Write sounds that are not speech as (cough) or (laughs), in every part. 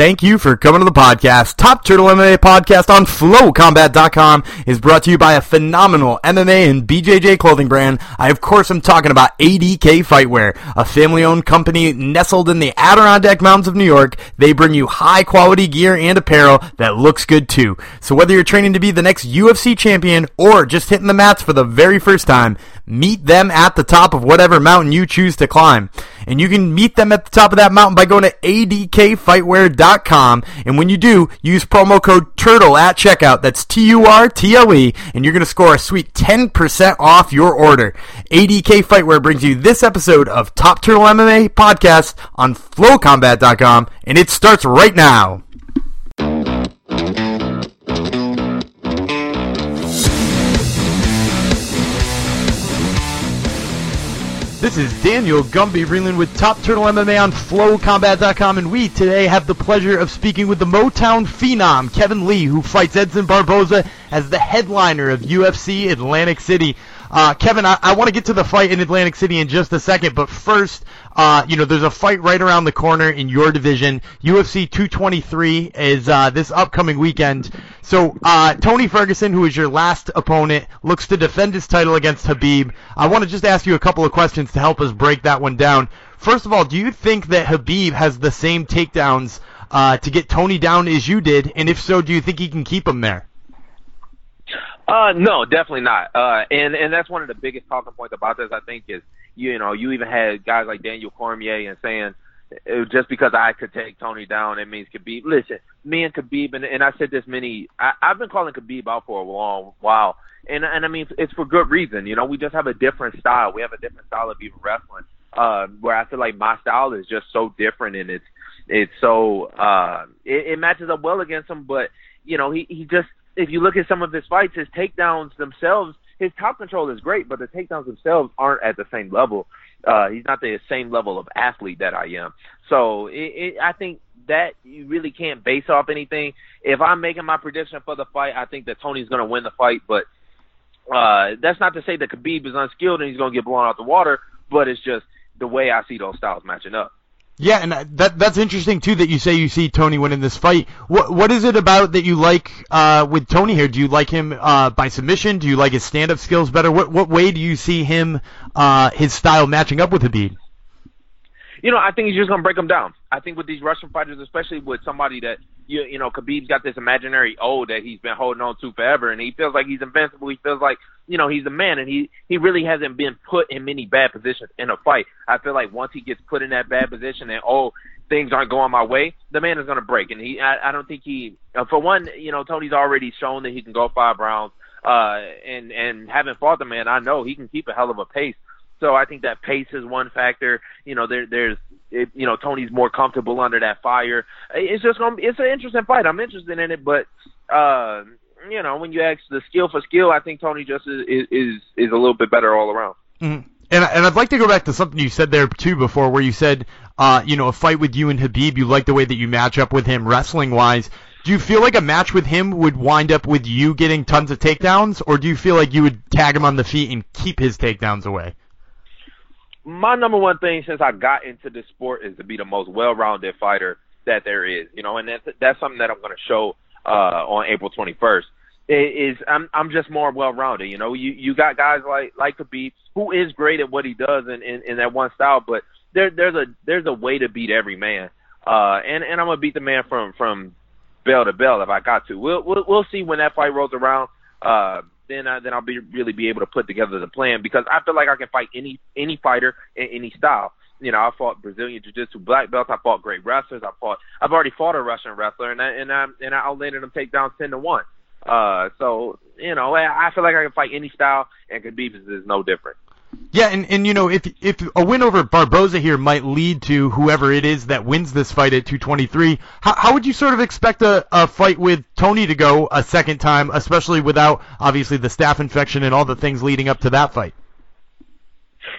Thank you for coming to the podcast. Top Turtle MMA podcast on FlowCombat.com is brought to you by a phenomenal MMA and BJJ clothing brand. I, of course, am talking about ADK Fightwear, a family owned company nestled in the Adirondack Mountains of New York. They bring you high quality gear and apparel that looks good too. So, whether you're training to be the next UFC champion or just hitting the mats for the very first time, meet them at the top of whatever mountain you choose to climb. And you can meet them at the top of that mountain by going to adkfightwear.com. And when you do, use promo code TURTLE at checkout. That's T-U-R-T-L-E. And you're going to score a sweet 10% off your order. ADK Fightwear brings you this episode of Top Turtle MMA podcast on flowcombat.com. And it starts right now. This is Daniel Gumby reeling with Top Turtle MMA on FlowCombat.com, and we today have the pleasure of speaking with the Motown phenom Kevin Lee, who fights Edson Barboza as the headliner of UFC Atlantic City. Uh, Kevin, I, I want to get to the fight in Atlantic City in just a second, but first, uh, you know, there's a fight right around the corner in your division. UFC 223 is uh, this upcoming weekend. So uh, Tony Ferguson, who is your last opponent, looks to defend his title against Habib. I want to just ask you a couple of questions to help us break that one down. First of all, do you think that Habib has the same takedowns uh, to get Tony down as you did? And if so, do you think he can keep him there? Uh, no, definitely not. Uh, and and that's one of the biggest talking points about this. I think is you know you even had guys like Daniel Cormier and saying uh, just because I could take Tony down, it means Khabib. Listen, me and Khabib, and, and I said this many. I, I've been calling Khabib out for a long while, and and I mean it's for good reason. You know, we just have a different style. We have a different style of even wrestling. Uh, where I feel like my style is just so different, and it's it's so uh, it, it matches up well against him. But you know, he he just if you look at some of his fights, his takedowns themselves, his top control is great, but the takedowns themselves aren't at the same level. Uh, he's not the same level of athlete that I am. So it, it, I think that you really can't base off anything. If I'm making my prediction for the fight, I think that Tony's going to win the fight, but uh, that's not to say that Khabib is unskilled and he's going to get blown out the water, but it's just the way I see those styles matching up. Yeah, and that that's interesting too that you say you see Tony winning this fight. What what is it about that you like uh, with Tony here? Do you like him uh, by submission? Do you like his stand up skills better? What what way do you see him uh, his style matching up with Khabib? You know, I think he's just gonna break him down. I think with these Russian fighters, especially with somebody that you you know, Khabib's got this imaginary O that he's been holding on to forever, and he feels like he's invincible. He feels like you know he's a man, and he he really hasn't been put in many bad positions in a fight. I feel like once he gets put in that bad position, and oh things aren't going my way, the man is to break. And he, I, I don't think he, uh, for one, you know, Tony's already shown that he can go five rounds. Uh, and and having fought the man, I know he can keep a hell of a pace. So I think that pace is one factor. You know, there there's it, you know Tony's more comfortable under that fire. It's just gonna it's an interesting fight. I'm interested in it, but uh, you know when you ask the skill for skill, I think Tony just is is is a little bit better all around. Mm-hmm. And and I'd like to go back to something you said there too before, where you said uh, you know a fight with you and Habib, you like the way that you match up with him wrestling wise. Do you feel like a match with him would wind up with you getting tons of takedowns, or do you feel like you would tag him on the feet and keep his takedowns away? My number one thing since I got into this sport is to be the most well-rounded fighter that there is. You know, and that's that's something that I'm going to show uh, on April 21st. Is I'm I'm just more well-rounded. You know, you you got guys like like Khabib who is great at what he does in, in, in that one style, but there there's a there's a way to beat every man. Uh, and and I'm gonna beat the man from from bell to bell if I got to. We'll we'll, we'll see when that fight rolls around. Uh, then I, then I'll be really be able to put together the plan because I feel like I can fight any any fighter in any style. You know, I fought Brazilian Jiu-Jitsu black belts. I fought great wrestlers. I fought. I've already fought a Russian wrestler, and I, and I and I outlanded him take down ten to one. Uh, so you know, I, I feel like I can fight any style, and Khabib is no different. Yeah, and, and you know, if if a win over Barboza here might lead to whoever it is that wins this fight at 223, how, how would you sort of expect a, a fight with Tony to go a second time, especially without obviously the staph infection and all the things leading up to that fight?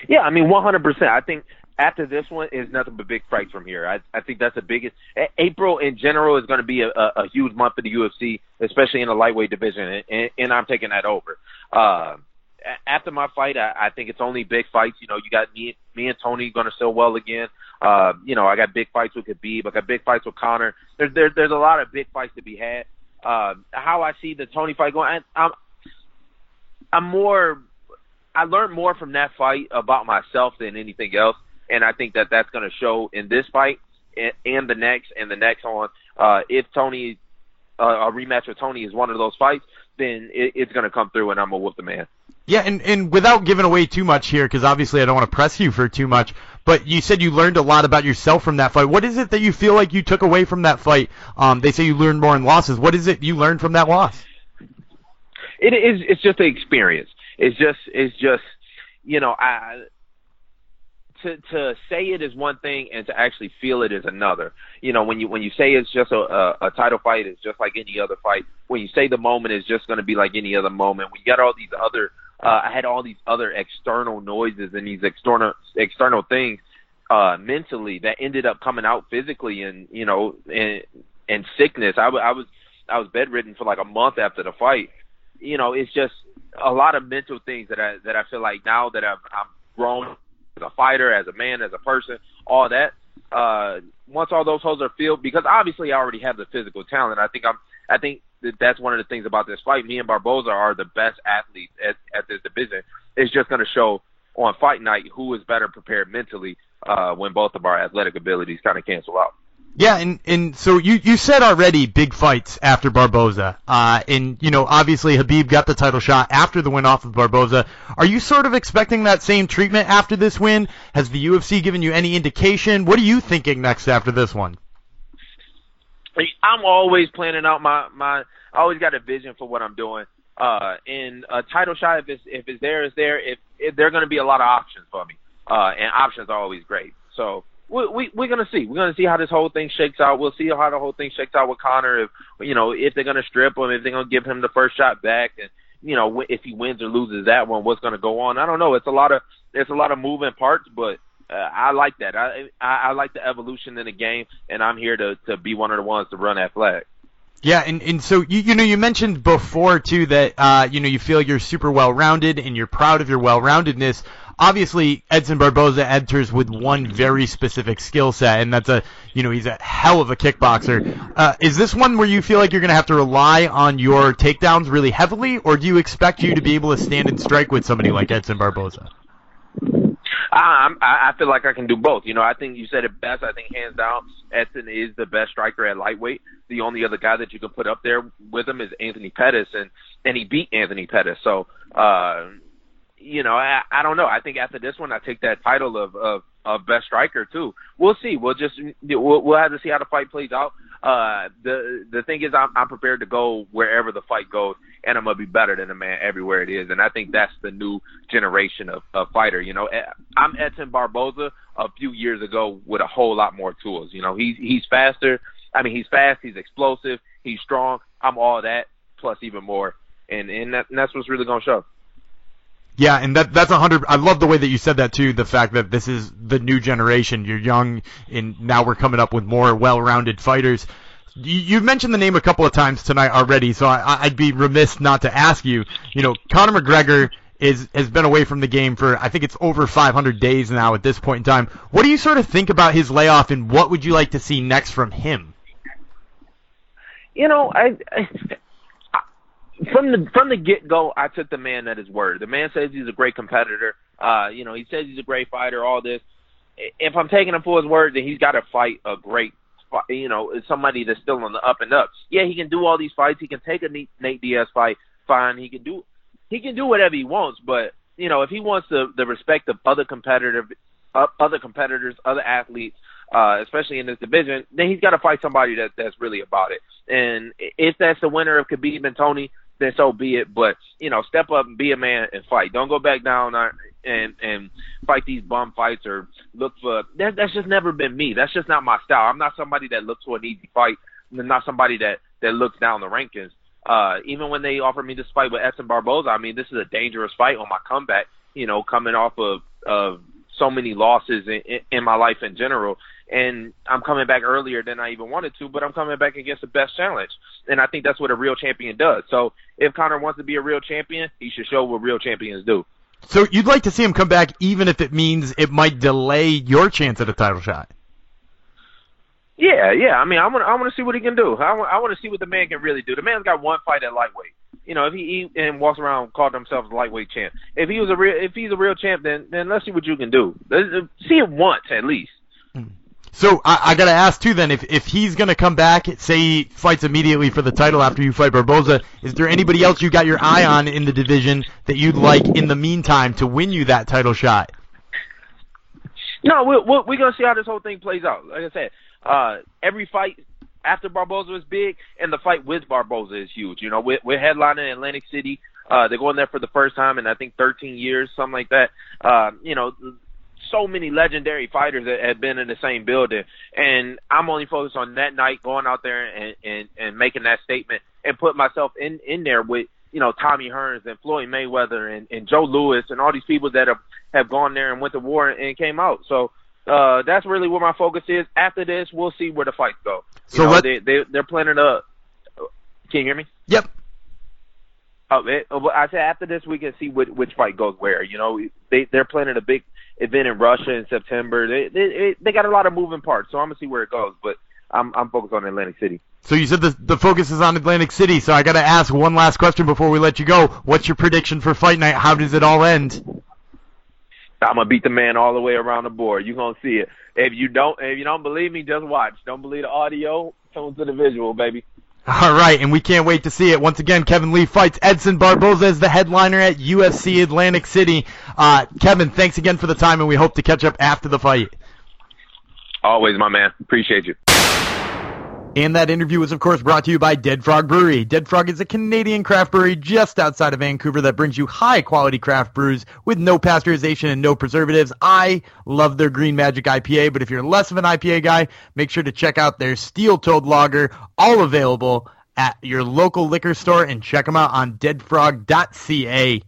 Yeah, I mean, 100%. I think after this one is nothing but big fights from here. I, I think that's the biggest. April in general is going to be a, a, a huge month for the UFC, especially in the lightweight division, and, and I'm taking that over. Uh, after my fight, I, I think it's only big fights. You know, you got me, me and Tony going to sell well again. Uh, you know, I got big fights with Khabib. I got big fights with Conor. There's there, there's a lot of big fights to be had. Uh, how I see the Tony fight going, I, I'm I'm more. I learned more from that fight about myself than anything else, and I think that that's going to show in this fight and, and the next and the next on. Uh, if Tony uh, a rematch with Tony is one of those fights, then it, it's going to come through, and I'm gonna whoop the man. Yeah, and and without giving away too much here, because obviously I don't want to press you for too much. But you said you learned a lot about yourself from that fight. What is it that you feel like you took away from that fight? Um, they say you learned more in losses. What is it you learned from that loss? It is. It's just the experience. It's just. It's just. You know, I to to say it is one thing and to actually feel it is another. You know, when you when you say it's just a a, a title fight, it's just like any other fight. When you say the moment is just going to be like any other moment, you got all these other, uh, I had all these other external noises and these external external things uh mentally that ended up coming out physically and you know and and sickness. I, I was I was bedridden for like a month after the fight. You know, it's just a lot of mental things that I that I feel like now that I'm I'm grown as a fighter, as a man, as a person, all that. Uh, once all those holes are filled, because obviously I already have the physical talent. I think I'm. I think that that's one of the things about this fight. Me and Barboza are the best athletes at, at this division. It's just going to show on fight night who is better prepared mentally uh, when both of our athletic abilities kind of cancel out. Yeah, and and so you you said already big fights after Barboza, uh, and you know obviously Habib got the title shot after the win off of Barboza. Are you sort of expecting that same treatment after this win? Has the UFC given you any indication? What are you thinking next after this one? I'm always planning out my my. I always got a vision for what I'm doing. Uh, and a title shot, if it's if it's there, it's there. If, if there are going to be a lot of options for me, uh, and options are always great. So we, we we're gonna see. We're gonna see how this whole thing shakes out. We'll see how the whole thing shakes out with Conor. If you know if they're gonna strip him, if they're gonna give him the first shot back, and you know if he wins or loses that one, what's gonna go on? I don't know. It's a lot of it's a lot of moving parts, but uh, I like that. I, I I like the evolution in the game, and I'm here to to be one of the ones to run that flag. Yeah, and, and so you you know you mentioned before too that uh, you know you feel you're super well rounded and you're proud of your well roundedness obviously Edson Barboza enters with one very specific skill set, and that's a you know he's a hell of a kickboxer. Uh, is this one where you feel like you're going to have to rely on your takedowns really heavily, or do you expect you to be able to stand and strike with somebody like Edson Barboza? I, I feel like I can do both. You know, I think you said it best. I think hands down, Edson is the best striker at lightweight. The only other guy that you can put up there with him is Anthony Pettis, and and he beat Anthony Pettis. So, uh, you know, I, I don't know. I think after this one, I take that title of of, of best striker too. We'll see. We'll just we'll, we'll have to see how the fight plays out. Uh, the the thing is, I'm I'm prepared to go wherever the fight goes, and I'm gonna be better than the man everywhere it is. And I think that's the new generation of of fighter. You know, eh, I'm Edson Barboza a few years ago with a whole lot more tools. You know, he's he's faster. I mean, he's fast. He's explosive. He's strong. I'm all that plus even more. And and, that, and that's what's really gonna show. Yeah, and that that's a hundred. I love the way that you said that too. The fact that this is the new generation. You're young, and now we're coming up with more well-rounded fighters. You, you've mentioned the name a couple of times tonight already, so I, I'd be remiss not to ask you. You know, Conor McGregor is has been away from the game for I think it's over 500 days now at this point in time. What do you sort of think about his layoff, and what would you like to see next from him? You know, I, I from the from the get go, I took the man at his word. The man says he's a great competitor. Uh, you know, he says he's a great fighter. All this. If I'm taking him for his word, then he's got to fight a great, you know, somebody that's still on the up and up. Yeah, he can do all these fights. He can take a Nate Diaz fight. Fine, he can do, he can do whatever he wants. But you know, if he wants the the respect of other competitor, uh, other competitors, other athletes, uh, especially in this division, then he's got to fight somebody that that's really about it. And if that's the winner of Khabib and Tony, then so be it. But you know, step up and be a man and fight. Don't go back down and and fight these bum fights or look for. That, that's just never been me. That's just not my style. I'm not somebody that looks for an easy fight. I'm not somebody that that looks down the rankings. Uh, even when they offered me this fight with Edson Barboza, I mean, this is a dangerous fight on my comeback. You know, coming off of of so many losses in, in my life in general, and I'm coming back earlier than I even wanted to, but I'm coming back against the best challenge. And I think that's what a real champion does. So if Conor wants to be a real champion, he should show what real champions do. So you'd like to see him come back, even if it means it might delay your chance at a title shot. Yeah, yeah. I mean, I want I want to see what he can do. I want I want to see what the man can really do. The man's got one fight at lightweight. You know, if he, he and walks around called himself a lightweight champ. If he was a real, if he's a real champ, then then let's see what you can do. Let's, uh, see it once at least. Hmm. So I, I got to ask too. Then, if if he's going to come back, say he fights immediately for the title after you fight Barboza, is there anybody else you got your eye on in the division that you'd like in the meantime to win you that title shot? No, we're we're, we're gonna see how this whole thing plays out. Like I said, uh, every fight after Barboza is big, and the fight with Barboza is huge. You know, we're, we're headlining in Atlantic City. Uh, they're going there for the first time in I think 13 years, something like that. Uh, you know, so many legendary fighters that have been in the same building, and I'm only focused on that night, going out there and and, and making that statement, and put myself in in there with you know Tommy Hearns and Floyd Mayweather and, and Joe Louis and all these people that have have gone there and went to war and came out. So uh, that's really where my focus is. After this, we'll see where the fights go. You so know, let, they, they they're planning to. Can you hear me? Yep. Oh, it, I said after this we can see which, which fight goes where. You know, they they're planning a big event in Russia in September. They they they got a lot of moving parts, so I'm gonna see where it goes. But I'm I'm focused on Atlantic City. So you said the the focus is on Atlantic City. So I got to ask one last question before we let you go. What's your prediction for fight night? How does it all end? I'm gonna beat the man all the way around the board. You're gonna see it. If you don't, if you don't believe me, just watch. Don't believe the audio. Tune to the visual, baby. All right, and we can't wait to see it. Once again, Kevin Lee fights Edson Barboza as the headliner at UFC Atlantic City. Uh, Kevin, thanks again for the time, and we hope to catch up after the fight. Always, my man. Appreciate you. And that interview was, of course, brought to you by Dead Frog Brewery. Dead Frog is a Canadian craft brewery just outside of Vancouver that brings you high quality craft brews with no pasteurization and no preservatives. I love their Green Magic IPA, but if you're less of an IPA guy, make sure to check out their Steel Toed Lager, all available at your local liquor store and check them out on deadfrog.ca.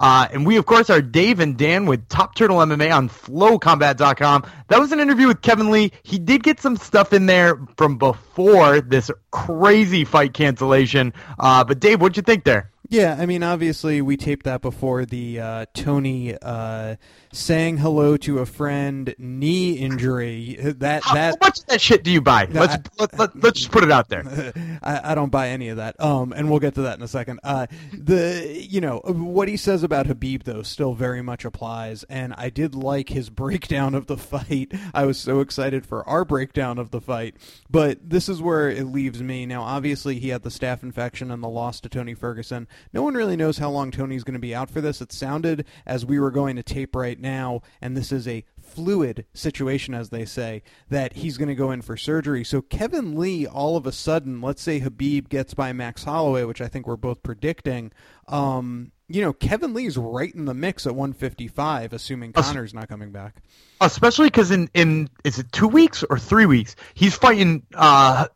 Uh, and we, of course, are Dave and Dan with Top Turtle MMA on FlowCombat.com. That was an interview with Kevin Lee. He did get some stuff in there from before this crazy fight cancellation. Uh, but Dave, what'd you think there? Yeah, I mean, obviously, we taped that before the uh, Tony uh, saying hello to a friend knee injury. That How that much of that shit do you buy? Let's I, let, let, let's just put it out there. (laughs) I, I, don't buy any of that. Um, and we'll get to that in a second. Uh, the you know what he says about Habib though still very much applies, and I did like his (laughs) breakdown of the fight. I was so excited for our breakdown of the fight, but this is where it leaves me. Now, obviously, he had the staph infection and the loss to Tony Ferguson. No one really knows how long Tony's going to be out for this. It sounded as we were going to tape right now, and this is a fluid situation, as they say, that he's going to go in for surgery. So Kevin Lee, all of a sudden, let's say Habib gets by Max Holloway, which I think we're both predicting. Um, you know, Kevin Lee's right in the mix at 155, assuming Conor's not coming back. Especially because in in is it two weeks or three weeks? He's fighting uh,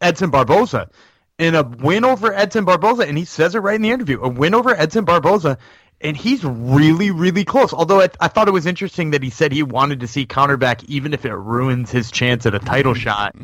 Edson Barboza in a win over Edson Barboza, and he says it right in the interview. A win over Edson Barboza and he's really, really close. Although I, I, thought it was interesting that he said he wanted to see Conor back, even if it ruins his chance at a title (laughs) shot.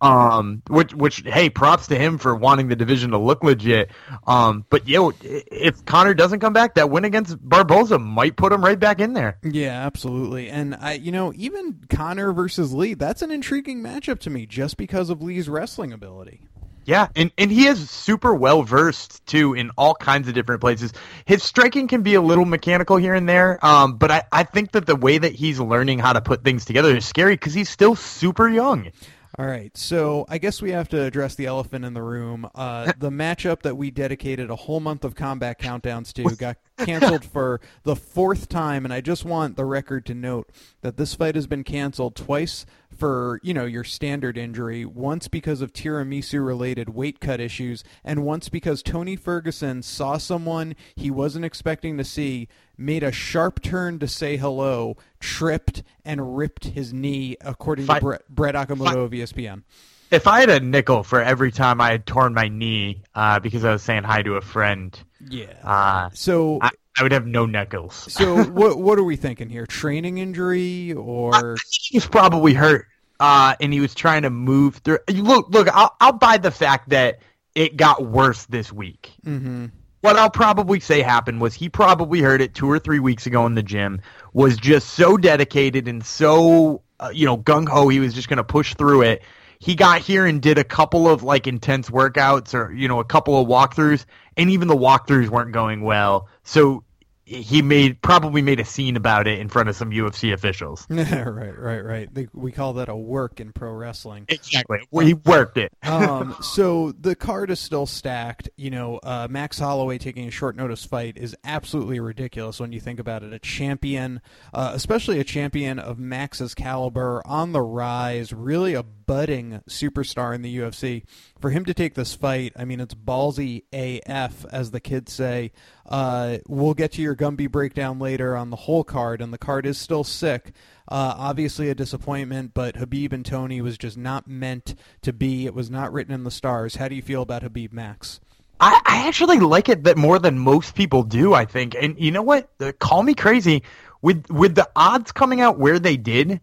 Um, which, which, hey, props to him for wanting the division to look legit. Um, but yo, if Conor doesn't come back, that win against Barboza might put him right back in there. Yeah, absolutely. And I, you know, even Conor versus Lee, that's an intriguing matchup to me, just because of Lee's wrestling ability. Yeah, and, and he is super well versed too in all kinds of different places. His striking can be a little mechanical here and there, um, but I, I think that the way that he's learning how to put things together is scary because he's still super young. All right, so I guess we have to address the elephant in the room. Uh, (laughs) the matchup that we dedicated a whole month of combat countdowns to got (laughs) canceled for the fourth time, and I just want the record to note that this fight has been canceled twice for you know your standard injury, once because of tiramisu related weight cut issues, and once because Tony Ferguson saw someone he wasn't expecting to see made a sharp turn to say hello, tripped, and ripped his knee, according to Brett, Brett Okamoto of ESPN. If I had a nickel for every time I had torn my knee uh, because I was saying hi to a friend, yeah, uh, so I, I, would have no nickels. so (laughs) what what are we thinking here? Training injury or he's probably hurt. uh, and he was trying to move through. Look, look, I'll, I'll buy the fact that it got worse this week. Mm-hmm. What I'll probably say happened was he probably heard it two or three weeks ago in the gym, was just so dedicated and so, uh, you know, gung ho, he was just going to push through it. He got here and did a couple of like intense workouts or, you know, a couple of walkthroughs, and even the walkthroughs weren't going well. So he made probably made a scene about it in front of some UFC officials. (laughs) right, right, right. They, we call that a work in pro wrestling. Exactly. Well, he worked it. (laughs) um, so the card is still stacked. You know, uh, Max Holloway taking a short notice fight is absolutely ridiculous when you think about it. A champion, uh, especially a champion of Max's caliber, on the rise, really a budding superstar in the UFC. For him to take this fight, I mean, it's ballsy AF, as the kids say. Uh, we'll get to your Gumby breakdown later on the whole card, and the card is still sick. Uh, obviously, a disappointment, but Habib and Tony was just not meant to be. It was not written in the stars. How do you feel about Habib Max? I, I actually like it that more than most people do. I think, and you know what? Uh, call me crazy. With with the odds coming out where they did,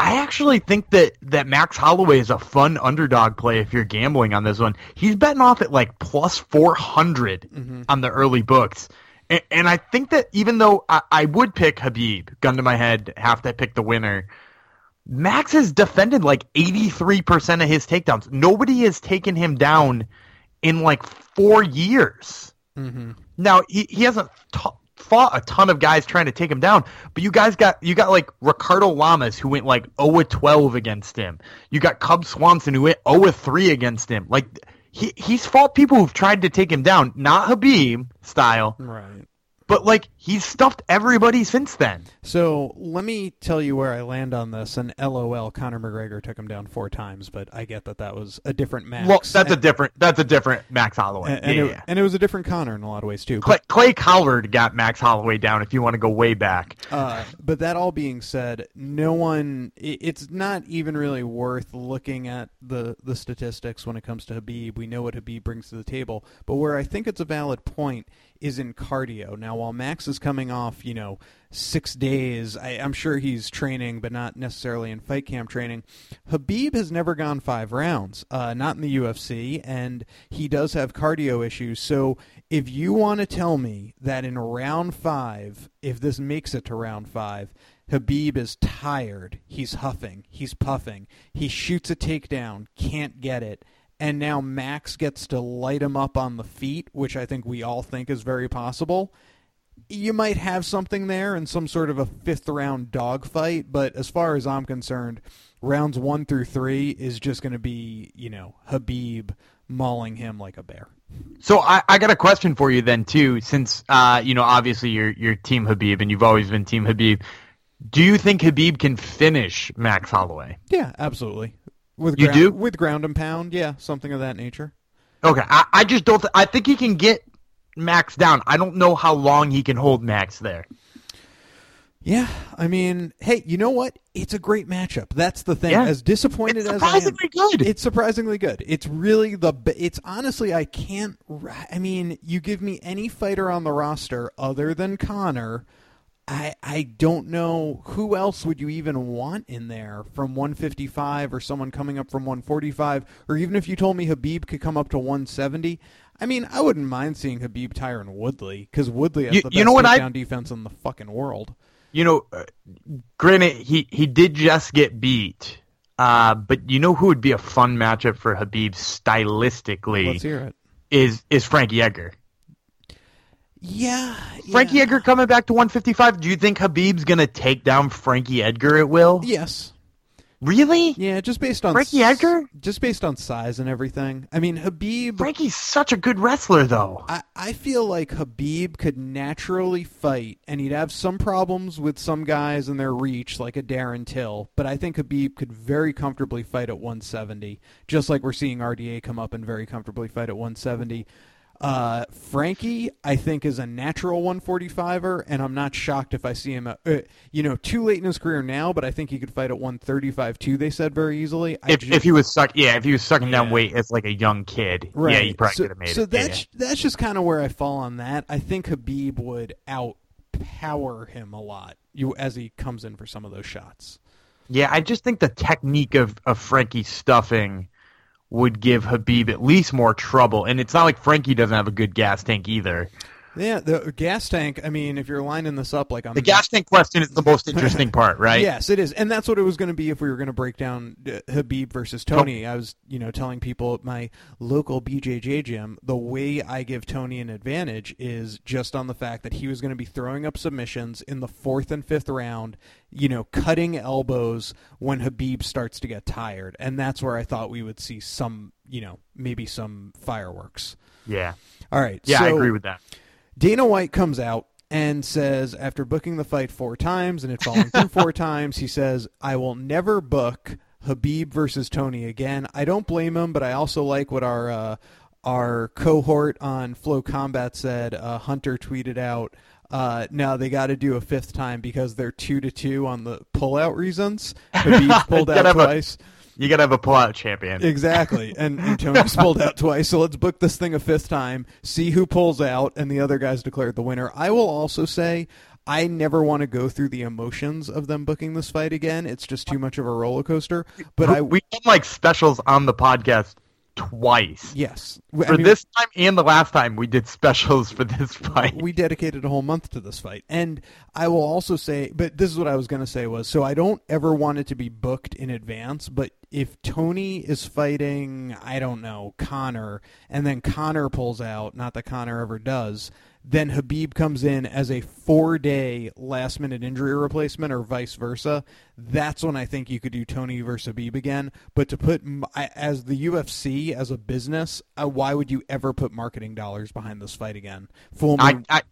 I actually think that, that Max Holloway is a fun underdog play if you're gambling on this one. He's betting off at like plus 400 Mhm. on the early books. And, and I think that even though I, I would pick Habib, gun to my head, have to pick the winner, Max has defended like 83% of his takedowns. Nobody has taken him down in like four years. Mm-hmm. Now he, he hasn't t- fought a ton of guys trying to take him down, but you guys got you got like Ricardo Lamas who went like 0 12 against him. You got Cub Swanson who went 0 3 against him. Like he he's fought people who've tried to take him down, not Habib style, Right. but like he's stuffed everybody since then. So let me tell you where I land on this. And LOL, Conor McGregor took him down four times, but I get that that was a different Max. Well, that's a and, different that's a different Max Holloway. and, and yeah, it, yeah. and it was a different Conor in a lot of ways too. Clay, Clay Collard got Max Holloway down. If you want to go way back, Uh, but that all being said, no one. i- It's not even really worth looking at the the statistics when it comes to Habib. We know what Habib brings to the table, but where I think it's a valid point is in cardio. Now, while Max is coming off, you know, six days, I, I'm sure he's training, but not necessarily in fight camp training. Habib has never gone five rounds, uh, not in the UFC, and he does have cardio issues. So if you want to tell me that in round five, if this makes it to round five, Habib is tired, he's huffing, he's puffing, he shoots a takedown, can't get it, and now Max gets to light him up on the feet, which I think we all think is very possible. You might have something there in some sort of a fifth round dogfight, but as far as I'm concerned, rounds one through three is just going to be, you know, Habib mauling him like a bear. So I, I got a question for you then too, since uh, you know obviously you're you're Team Habib and you've always been Team Habib. Do you think Habib can finish Max Holloway? Yeah, absolutely. With You ground, do? with ground and pound, yeah, something of that nature. Okay, I, I just don't. Th- I think he can get Max down. I don't know how long he can hold Max there. Yeah, I mean, hey, you know what? It's a great matchup. That's the thing. Yeah. As disappointed as I am, good. it's surprisingly good. It's really the. It's honestly, I can't. I mean, you give me any fighter on the roster other than Conor. I I don't know who else would you even want in there from 155 or someone coming up from 145 or even if you told me Habib could come up to 170. I mean, I wouldn't mind seeing Habib Tyron Woodley because Woodley has You- the best you know what I- defense in the fucking world. You know, uh, granted he he did just get beat, uh, but you know who would be a fun matchup for Habib stylistically Let's hear it. is is Frankie Edgar. Yeah, Frankie yeah. Edgar coming back to 155. Do you think Habib's gonna take down Frankie Edgar at will? Yes. Really? Yeah, just based on Frankie Edgar? Just based on size and everything. I mean, Habib. Frankie's such a good wrestler, though. I, I feel like Habib could naturally fight, and he'd have some problems with some guys in their reach, like a Darren Till. But I think Habib could very comfortably fight at 170, just like we're seeing RDA come up and very comfortably fight at 170. Uh, Frankie, I think, is a natural 145er, and I'm not shocked if I see him, at, uh, you know, too late in his career now, but I think he could fight at 135 too, they said very easily. I If, ju- if he was suck, yeah, if he was sucking down weight as like a young kid, Right. yeah, he probably so, could have made so it. So that's that's just kind of where I fall on that. I think Habib would outpower him a lot. You as he comes in for some of those shots. Yeah, I just think the technique of, of Frankie stuffing would give Habib at least more trouble. And it's not like Frankie doesn't have a good gas tank either. Yeah, the gas tank. I mean, if you're lining this up like on the gas tank question is the most interesting part, (laughs) right? Yes, it is, and that's what it was going to be if we were going to break down uh, Khabib versus Tony. I was, you know, telling people at my local BJJ gym the way I give Tony an advantage is just on the fact that he was going to be throwing up submissions in the fourth and fifth round, you know, cutting elbows when Habib starts to get tired, and that's where I thought we would see some, you know, maybe some fireworks. Yeah. All right. Yeah, so, I agree with that. Dana White comes out and says, after booking the fight four times and it falling through four (laughs) times, he says, I will never book Habib versus Tony again. I don't blame him, but I also like what our uh, our cohort on Flow Combat said. Uh, Hunter tweeted out, uh, now they got to do a fifth time because they're two to two on the pullout reasons. (laughs) Khabib pulled out twice. A- you gotta have a pullout champion. Exactly, and, Tony's pulled out (laughs) twice. So let's book this thing a fifth time, see who pulls out, and the other guys declared the winner. I will also say I never want to go through the emotions of them booking this fight again. It's just too much of a roller coaster. But I we did like specials on the podcast twice. Yes. For mean, this time and the last time, we did specials for this (laughs) fight. We dedicated a whole month to this fight. And I will also say, but this is what I was going to say was, so I don't ever want it to be booked in advance, but if Tony is fighting, I don't know, Conor, and then Conor pulls out, not that Conor ever does, then Habib comes in as a four day last minute injury replacement or vice versa. That's when I think you could do Tony versus Khabib again. But to put as the UFC as a business, uh, why would you ever put marketing dollars behind this fight again? Full I, I,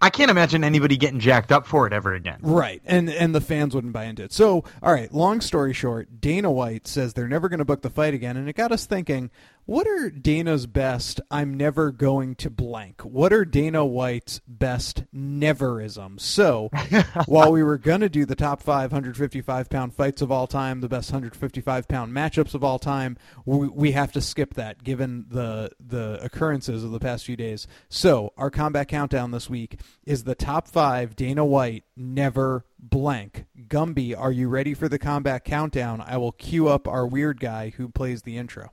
I can't imagine anybody getting jacked up for it ever again. Right, and and the fans wouldn't buy into it. So, all right. Long story short, Dana White says they're never going to book the fight again, and it got us thinking: what are Dana's best I'm never going to blank? What are Dana White's best neverisms? So, (laughs) while we were going to do the top 555 pound fights of all time, the best 155 pound matchups of all time, we, we have to skip that given the the occurrences of the past few days. So, our combat countdown this week is the top 5 Dana White never blank. Gumby, are you ready for the combat countdown? I will cue up our weird guy who plays the intro.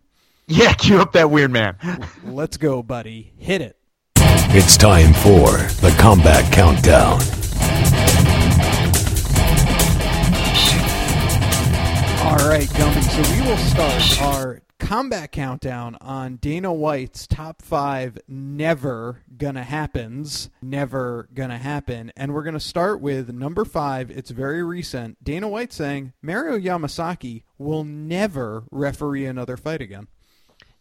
Yeah, cue up that weird man. Let's go, buddy. Hit it. It's time for the Combat Countdown. All right, Gumby. So we will start our combat countdown on Dana White's top five never gonna happens, never gonna happen, and we're gonna start with number five. It's very recent. Dana White saying Mario Yamasaki will never referee another fight again.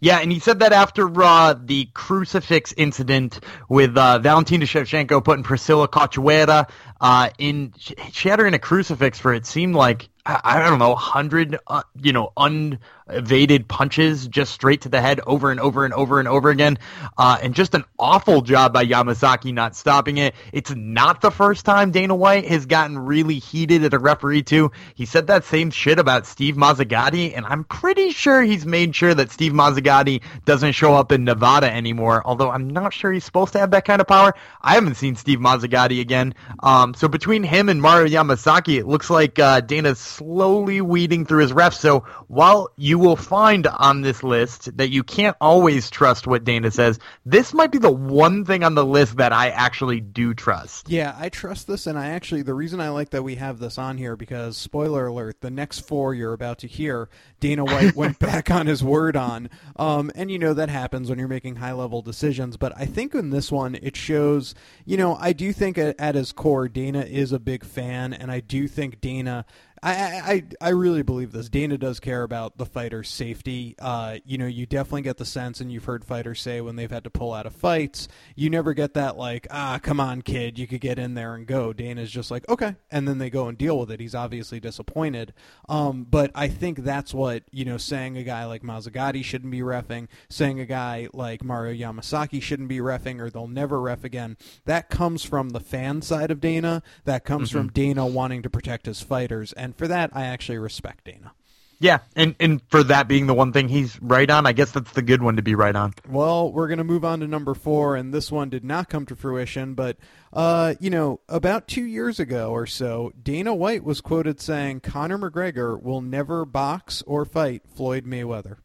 Yeah, and he said that after uh, the crucifix incident with uh, Valentina Shevchenko putting Priscila Cachoeira uh, in, she had her in a crucifix for it seemed like I, don't know, hundred, uh, you know, unevaded punches just straight to the head over and over and over and over again, uh, and just an awful job by Yamasaki not stopping it. It's not the first time Dana White has gotten really heated at a referee too. He said that same shit about Steve Mazzagatti, and I'm pretty sure he's made sure that Steve Mazzagatti doesn't show up in Nevada anymore. Although I'm not sure he's supposed to have that kind of power. I haven't seen Steve Mazzagatti again. Um, so between him and Mario Yamasaki, it looks like uh, Dana's slowly weeding through his refs. So while you will find on this list that you can't always trust what Dana says, this might be the one thing on the list that I actually do trust. Yeah, I trust this, and I actually the reason I like that we have this on here because spoiler alert: the next four you're about to hear, Dana White went (laughs) back on his word on, um, and you know that happens when you're making high level decisions. But I think in this one it shows, you know, I do think at, at his core Dana is a big fan, and I do think Dana I, I I really believe this. Dana does care about the fighter's safety. Uh, you know, you definitely get the sense, and you've heard fighters say when they've had to pull out of fights, you never get that like, ah, come on, kid, you could get in there and go. Dana's just like, okay, and then they go and deal with it. He's obviously disappointed, um, but I think that's what you know, saying a guy like Mazzagatti shouldn't be refing, saying a guy like Mario Yamasaki shouldn't be refing, or they'll never ref again. That comes from the fan side of Dana. That comes mm-hmm. from Dana wanting to protect his fighters and and for that, I actually respect Dana. Yeah, and and for that being the one thing he's right on, I guess that's the good one to be right on. Well, we're going to move on to number four, and this one did not come to fruition. But, uh, you know, about two years ago or so, Dana White was quoted saying Conor McGregor will never box or fight Floyd Mayweather.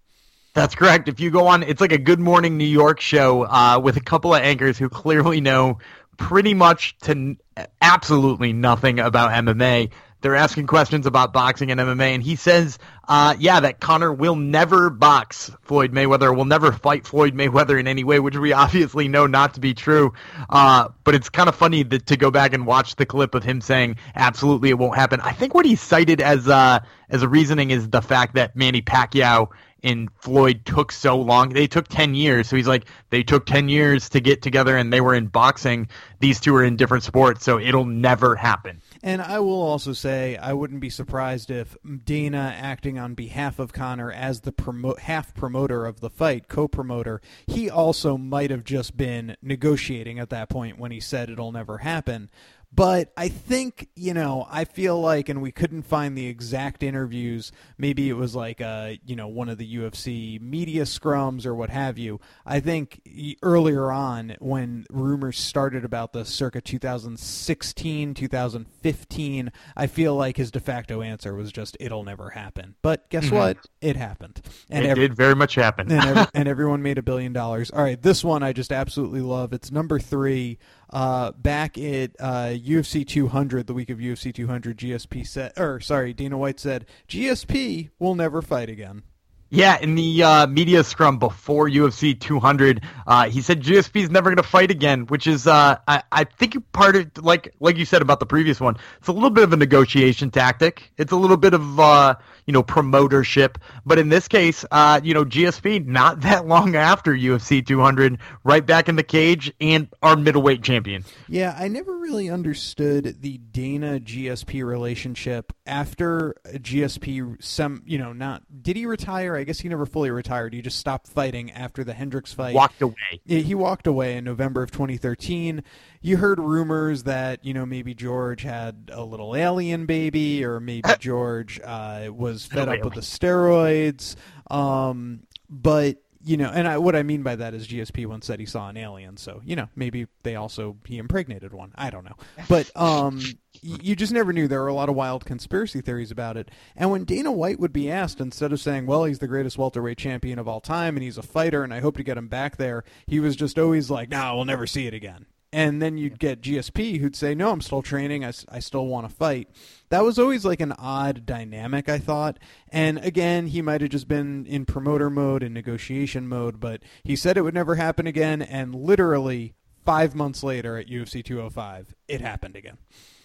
That's correct. If you go on, it's like a Good Morning New York show uh, with a couple of anchors who clearly know pretty much to n- absolutely nothing about MMA. They're asking questions about boxing and MMA, and he says, uh, yeah, that Conor will never box Floyd Mayweather, will never fight Floyd Mayweather in any way, which we (laughs) obviously know not to be true. Uh, but it's kind of funny that, to go back and watch the clip of him saying, absolutely, it won't happen. I think what he cited as, uh, as a reasoning is the fact that Manny Pacquiao and Floyd took so long. They took 10 years. So he's like, they took 10 years to get together and they were in boxing. These two are in different sports, so it'll never happen. And I will also say I wouldn't be surprised if Dana, acting on behalf of Conor as the promo- half promoter of the fight, co-promoter, he also might have just been negotiating at that point when he said it'll never happen. But I think, you know, I feel like, and we couldn't find the exact interviews. Maybe it was like, uh, you know, one of the UFC media scrums or what have you. I think earlier on, when rumors started about the circa 2016, 2015, I feel like his de facto answer was just, it'll never happen. But guess mm-hmm. what? It happened. And it every- did very much happen. and, every- (laughs) and everyone made a billion dollars. All right, this one I just absolutely love. It's number three. Uh, back at uh, UFC 200, the week of UFC 200, GSP said, or sorry, Dana White said, GSP will never fight again. Yeah, in the uh, media scrum before UFC 200, uh, he said GSP is never going to fight again, which is, uh, I, I think part of like like you said about the previous one, it's a little bit of a negotiation tactic. It's a little bit of uh, you know promotership, but in this case, uh, you know GSP not (laughs) that long after UFC 200, right back in the cage and our middleweight champion. Yeah, I never really understood the Dana GSP relationship after GSP. Some you know not did he retire? I guess he never fully retired. He just stopped fighting after the Hendricks fight. Walked away. He walked away in November of 2013. You heard rumors that you know maybe George had a little alien baby, or maybe (laughs) George uh, was (laughs) fed up with the steroids. Um, but you know, and I, what I mean by that is GSP once said he saw an alien, so you know maybe they also he impregnated one. I don't know, but um, you just never knew. There were a lot of wild conspiracy theories about it. And when Dana White would be asked, instead of saying, "Well, he's the greatest welterweight champion of all time, and he's a fighter, and I hope to get him back there," he was just always like, "No, we'll never see it again." And then you'd get GSP who'd say, No, I'm still training. I, I still want to fight. That was always like an odd dynamic, I thought. And again, he might have just been in promoter mode and negotiation mode, but he said it would never happen again. And literally five months later at UFC 205, it happened again.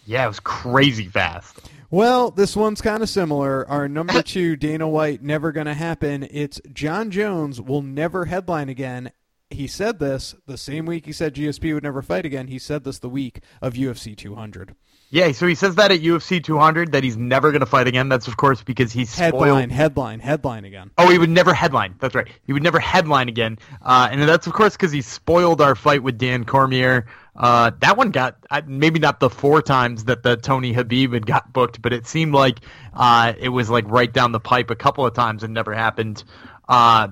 Yeah, it was crazy fast. Well, this one's kind of similar. Our number (coughs) two, Dana White, never going to happen. It's Jon Jones will never headline again he said this the same week he said GSP would never fight again. He said this the week of UFC 200. Yeah, so he says that at UFC 200 that he's never going to fight again. That's of course because he's headline, headline, headline again. Oh, he would never headline. That's right. He would never headline again, uh, and that's of course because he spoiled our fight with Dan Cormier. Uh, that one got maybe not the four times that the Tony Habib had got booked, but it seemed like uh, it was like right down the pipe a couple of times and never happened. Uh,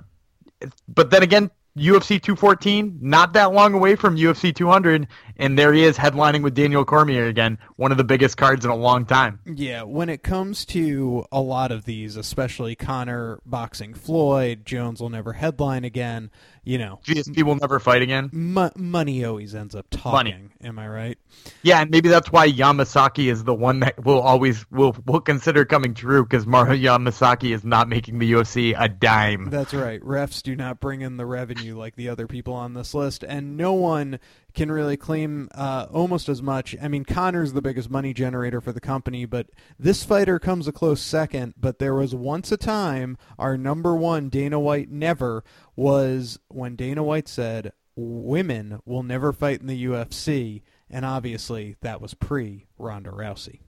but then again, UFC 214, not that long away from UFC 200, and there he is headlining with Daniel Cormier again, one of the biggest cards in a long time. Yeah, when it comes to a lot of these, especially Conor boxing Floyd, Jones will never headline again you know, GSP will never fight again. money always ends up talking. Money. Am I right? Yeah, and maybe that's why Yamasaki is the one that will always will will consider coming true because Mario Yamasaki is not making the UFC a dime. That's right. Refs do not bring in the revenue like the other people on this list, and no one can really claim uh, almost as much. I mean, Conor's the biggest money generator for the company, but this fighter comes a close second. But there was once a time our number one, Dana White never, was when Dana White said, Women will never fight in the UFC. And obviously, that was pre Ronda Rousey.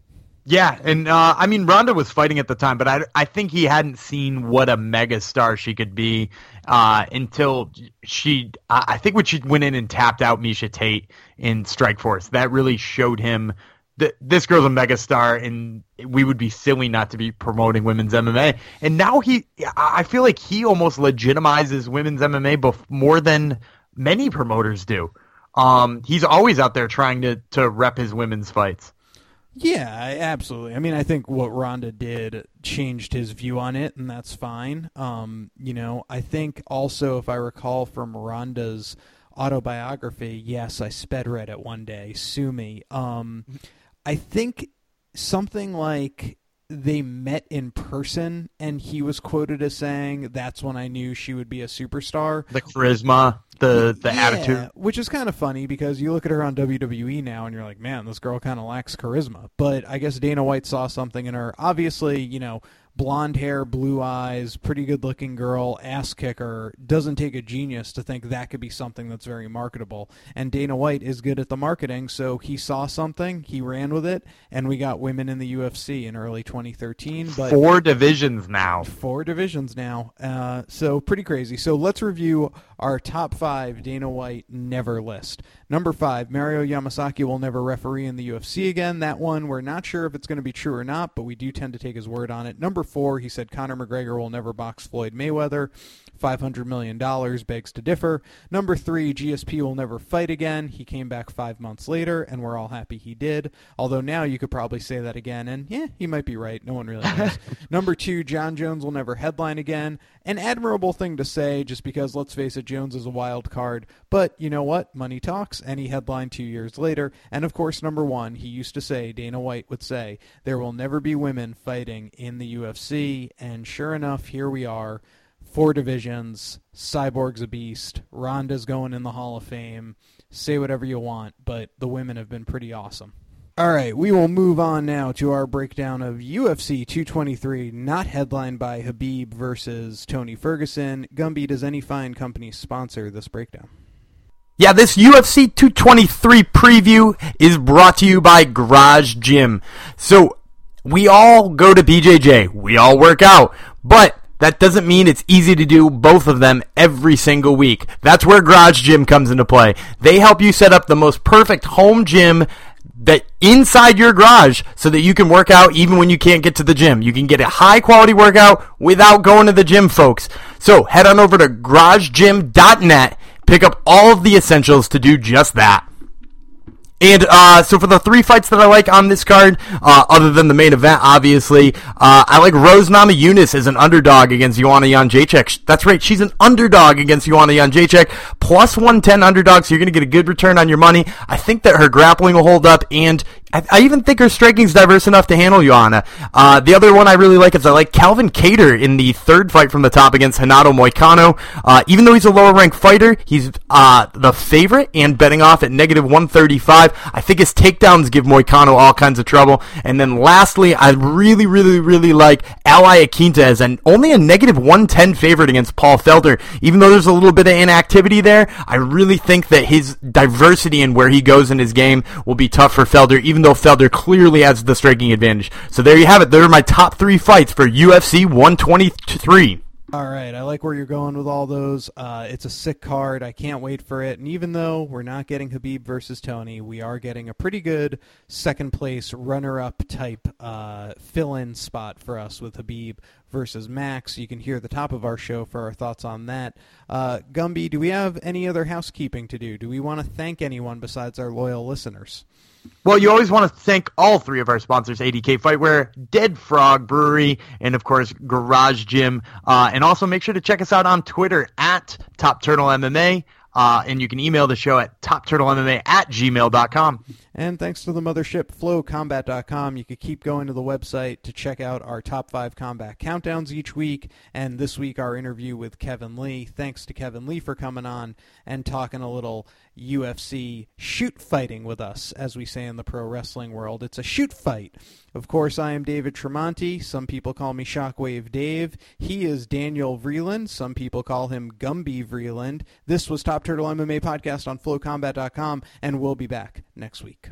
Yeah, and uh, I mean Ronda was fighting at the time, but I, I think he hadn't seen what a megastar she could be uh, until she. I think when she went in and tapped out Miesha Tate in Strikeforce, that really showed him that this girl's a megastar, and we would be silly not to be promoting women's MMA. And now he, I feel like he almost legitimizes women's MMA bef- more than many promoters do. Um, he's always out there trying to to rep his women's fights. Yeah, absolutely. I mean, I think what Ronda did changed his view on it, and that's fine. Um, you know, I think also, if I recall from Ronda's autobiography, yes, I sped read it one day. Sue me. Um, I think something like they met in person, and he was quoted as saying, "That's when I knew she would be a superstar." The charisma, the the Yeah, attitude. which is kind of funny because you look at her on WWE now and you're like, man, this girl kind of lacks charisma. But I guess Dana White saw something in her. Obviously, you know, blonde hair, blue eyes, pretty good looking girl, ass kicker. Doesn't take a genius to think that could be something that's very marketable. And Dana White is good at the marketing, so he saw something, he ran with it, and we got women in the UFC in early 2013. But Four divisions now. four divisions now. Uh, so pretty crazy. So let's review our top five Dana White never list. Number five, Mario Yamasaki will never referee in the UFC again. That one, we're not sure if it's going to be true or not, but we do tend to take his word on it. Number four, he said Conor McGregor will never box Floyd Mayweather. $500 million begs to differ. Number three, GSP will never fight again. He came back five months later, and we're all happy he did. Although now you could probably say that again, and yeah, he might be right. No one really (laughs) knows. Number two, Jon Jones will never headline again. An admirable thing to say, just because, let's face it, Jones is a wild card. But you know what? Money talks, and he headlined two years later. And of course, number one, he used to say, Dana White would say, there will never be women fighting in the UFC. And sure enough, here we are four divisions. Cyborg's a beast. Ronda's going in the Hall of Fame. Say whatever you want, but the women have been pretty awesome. All right, we will move on now to our breakdown of UFC 223, not headlined by Khabib versus Tony Ferguson. Gumby, does any fine company sponsor this breakdown? Yeah, this UFC 223 preview is brought to you by Garage Gym. So, we all go to BJJ, we all work out, but that doesn't mean it's easy to do both of them every single week. That's where Garage Gym comes into play. They help you set up the most perfect home gym that inside your garage so that you can work out even when you can't get to the gym. You can get a high quality workout without going to the gym, folks. So head on over to garagegym.net, pick up all of the essentials to do just that. And uh, so for the three fights that I like on this card, uh, other than the main event, obviously, uh, I like Rose Namajunas as an underdog against Joanna Jędrzejczyk. That's right, she's an underdog against Joanna Jędrzejczyk, plus 110 underdog, so you're going to get a good return on your money. I think that her grappling will hold up, and I, even think her striking's diverse enough to handle Joanna. Uh, the other one I really like is I like Calvin Kattar in the third fight from the top against Renato Moicano. Uh, even though he's a lower ranked fighter, he's uh, the favorite and betting off at negative 135. I think his takedowns give Moicano all kinds of trouble. And then lastly, I really, really, really like Al Iaquinta as an only a negative 110 favorite against Paul Felder. Even though there's a little bit of inactivity there, I really think that his diversity and where he goes in his game will be tough for Felder, even though Felder clearly has the striking advantage. So there you have it. There are my top three fights for UFC 123. All right, I like where you're going with all those. Uh, it's a sick card. I can't wait for it. And even though we're not getting Khabib versus Tony, we are getting a pretty good second place runner up type uh, fill in spot for us with Khabib versus Max. You can hear the top of our show for our thoughts on that. Uh, Gumby, do we have any other housekeeping to do? Do we want to thank anyone besides our loyal listeners? Well, you always want to thank all three of our sponsors, ADK Fightwear, Dead Frog Brewery, and of course, Garage Gym. Uh, and also make sure to check us out on Twitter at Top Turtle MMA. Uh, and you can email the show at topturtlemma at gmail.com. And thanks to the mothership, flowcombat.com, you could keep going to the website to check out our top five combat countdowns each week. And this week, our interview with Kevin Lee. Thanks to Kevin Lee for coming on and talking a little UFC shoot fighting with us, as we say in the pro wrestling world. It's a shoot fight. Of course, I am David Tremonti. Some people call me Shockwave Dave. He is Daniel Vreeland. Some people call him Gumby Vreeland. This was Top Turtle MMA Podcast on FlowCombat.com, and we'll be back next week.